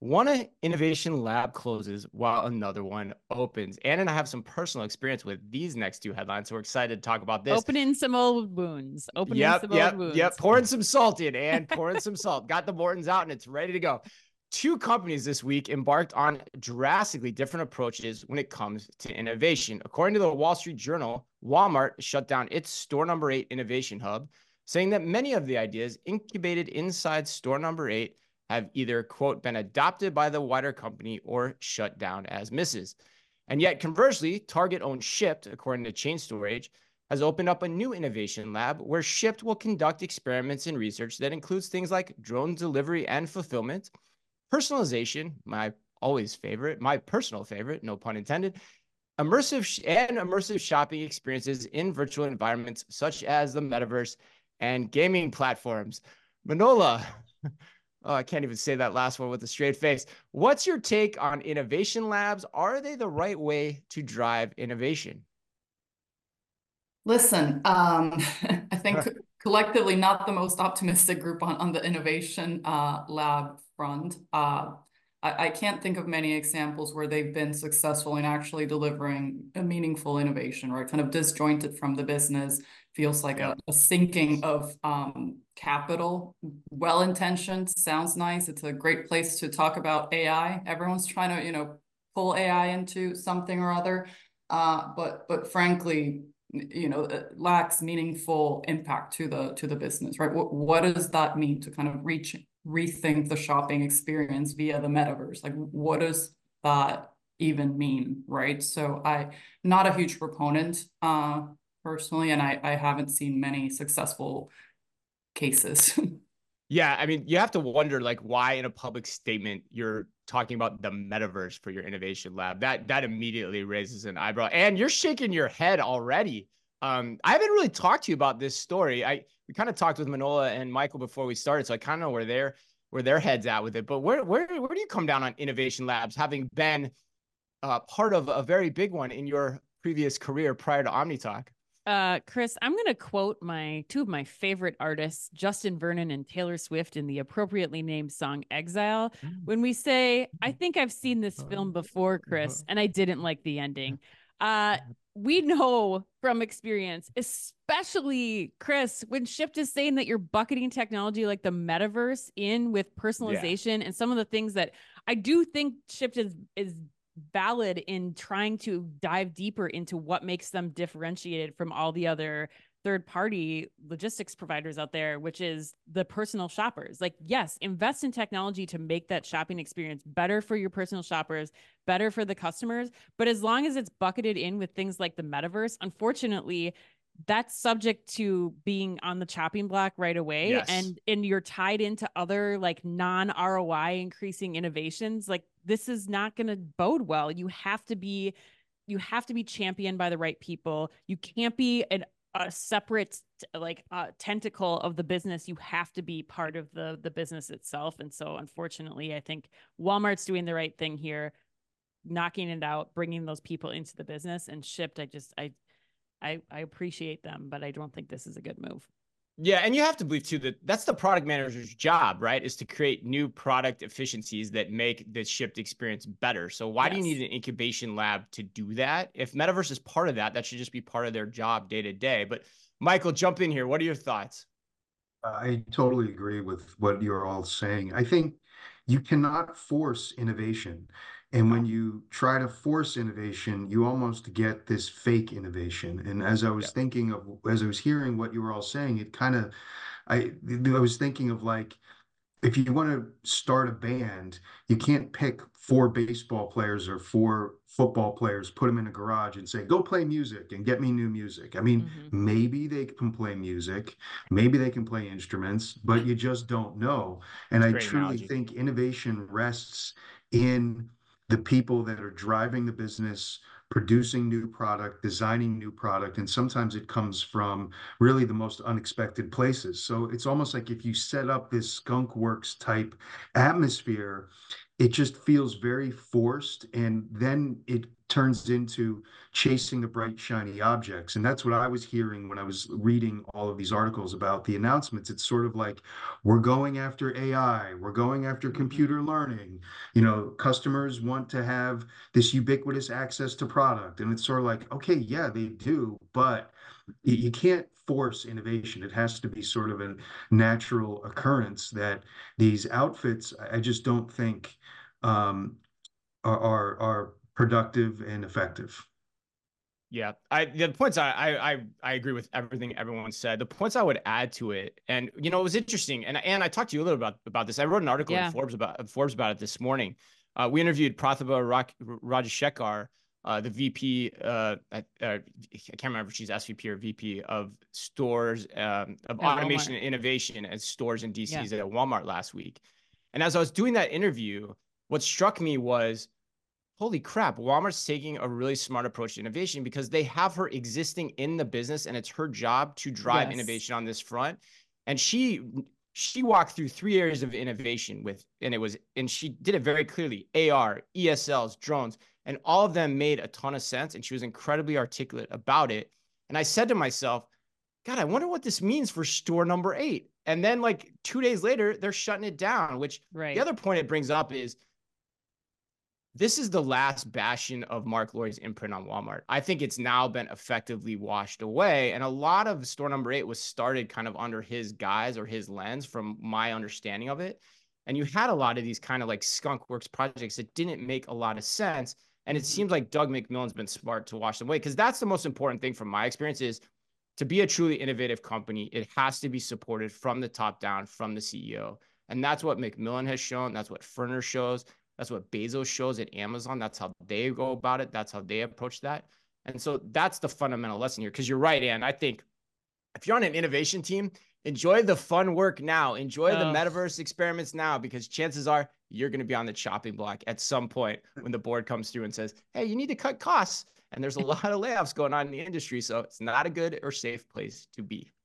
One innovation lab closes while another one opens. Anne and I have some personal experience with these next two headlines, so we're excited to talk about this. Opening some old wounds. Opening yep, some yep, old wounds. Yep, pouring some salt in and pouring some salt. Got the Mortons out and it's ready to go. Two companies this week embarked on drastically different approaches when it comes to innovation. According to the Wall Street Journal, Walmart shut down its store number eight innovation hub, saying that many of the ideas incubated inside store number eight have either, quote, been adopted by the wider company or shut down as misses. And yet, conversely, Target owned Shipt, according to Chain Store Age, has opened up a new innovation lab where Shipt will conduct experiments and research that includes things like drone delivery and fulfillment, personalization, my always favorite, my personal favorite, no pun intended, immersive and immersive shopping experiences in virtual environments such as the metaverse and gaming platforms. Manola, Oh, I can't even say that last one with a straight face. What's your take on innovation labs? Are they the right way to drive innovation? Listen, um, I think collectively not the most optimistic group on, on the innovation uh, lab front. Uh, I, I can't think of many examples where they've been successful in actually delivering a meaningful innovation, right? Kind of disjointed from the business, feels like yeah. a, a, sinking of um, capital. Well intentioned, sounds nice. It's a great place to talk about AI. Everyone's trying to, you know, pull AI into something or other. Uh, but but frankly, you know, it lacks meaningful impact to the to the business, right? What what does that mean to kind of reach rethink the shopping experience via the metaverse? Like, what does that even mean, right? So I not a huge proponent uh, personally, and I, I haven't seen many successful cases. yeah, I mean, you have to wonder like why in a public statement you're talking about the metaverse for your innovation lab. That that immediately raises an eyebrow. And you're shaking your head already. Um, I haven't really talked to you about this story. I we kind of talked with Manola and Michael before we started, so I kind of know where they're where their heads at with it. But where where where do you come down on innovation labs, having been uh, part of a very big one in your previous career prior to OmniTalk? Uh, Chris, I'm going to quote my two of my favorite artists, Justin Vernon and Taylor Swift, in the appropriately named song "Exile." Mm. When we say, "I think I've seen this film before, Chris, and I didn't like the ending." Uh, we know from experience, especially Chris, when Shipt is saying that you're bucketing technology like the metaverse in with personalization yeah. and some of the things that I do think Shipt is is valid in trying to dive deeper into what makes them differentiated from all the other third party logistics providers out there, which is the personal shoppers. Like, yes, invest in technology to make that shopping experience better for your personal shoppers, better for the customers. But as long as it's bucketed in with things like the metaverse, unfortunately, that's subject to being on the chopping block right away yes. and and you're tied into other like non ROI increasing innovations like this is not going to bode well you have to be you have to be championed by the right people you can't be an a separate like uh, tentacle of the business you have to be part of the the business itself and so unfortunately i think walmart's doing the right thing here knocking it out bringing those people into the business and Shipt i just i I, I appreciate them, but I don't think this is a good move. Yeah, and you have to believe too that that's the product manager's job, right? Is to create new product efficiencies that make the Shipt experience better. So why yes. do you need an incubation lab to do that? If metaverse is part of that, that should just be part of their job day to day. But Michael, jump in here. What are your thoughts? I totally agree with what you're all saying. I think you cannot force innovation. And when you try to force innovation, you almost get this fake innovation. And as I was yeah. thinking of, as I was hearing what you were all saying, it kind of, I, I was thinking of like, if you want to start a band, you can't pick four baseball players or four football players, put them in a garage and say, go play music and get me new music. I mean, mm-hmm. maybe they can play music, maybe they can play instruments, but you just don't know. And I truly analogy. think innovation rests in the people that are driving the business, producing new product, designing new product, and sometimes it comes from really the most unexpected places. So it's almost like if you set up this skunk works type atmosphere, it just feels very forced and then it turns into chasing the bright shiny objects. And that's what i was hearing when i was reading all of these articles about the announcements. It's sort of like we're going after ai we're going after Mm-hmm. computer learning. You know customers want to have this ubiquitous access to product. And it's sort of like okay yeah they do but you can't force innovation it has to be sort of a natural occurrence that these outfits i I just don't think um, are, are are productive and effective. Yeah, I the points I I I I agree with everything everyone said. The points I would add to it, and you know, it was interesting, and and I talked to you a little about about this. I wrote an article Yeah. in Forbes about Forbes about it this morning. Uh, we interviewed Pratibha Rak- Rajashekar, uh, the VP. Uh, at, uh, I can't remember if she's SVP or VP of stores um, of At automation Walmart. and innovation at stores and Yeah. DCs at Walmart last week. And as I was doing that interview, what struck me was holy crap, Walmart's taking a really smart approach to innovation because they have her existing in the business and it's her job to drive Yes. innovation on this front. And she she walked through three areas of innovation with and it was and she did it very clearly AR, ESLs, drones, and all of them made a ton of sense and she was incredibly articulate about it. And I said to myself, God, I wonder what this means for store number 8. And then like 2 days later, they're shutting it down, which Right. the other point it brings up is this is the last bastion of Marc Lore's imprint on Walmart. I think it's now been effectively washed away. And a lot of store number eight was started kind of under his guise or his lens, from my understanding of it. And you had a lot of these kind of like skunk works projects that didn't make a lot of sense. And it Mhm. seems like Doug McMillon's been smart to wash them away because that's the most important thing from my experience is to be a truly innovative company, it has to be supported from the top down, from the CEO. And that's what McMillan has shown. That's what Ferner shows. That's what Bezos shows at Amazon. That's how they go about it. That's how they approach that. And so that's the fundamental lesson here. Because you're right, Anne. I think if you're on an innovation team, enjoy the fun work now. Enjoy the metaverse experiments now, because chances are you're going to be on the chopping block at some point when the board comes through and says, "Hey, you need to cut costs." And there's a lot of layoffs going on in the industry, so it's not a good or safe place to be.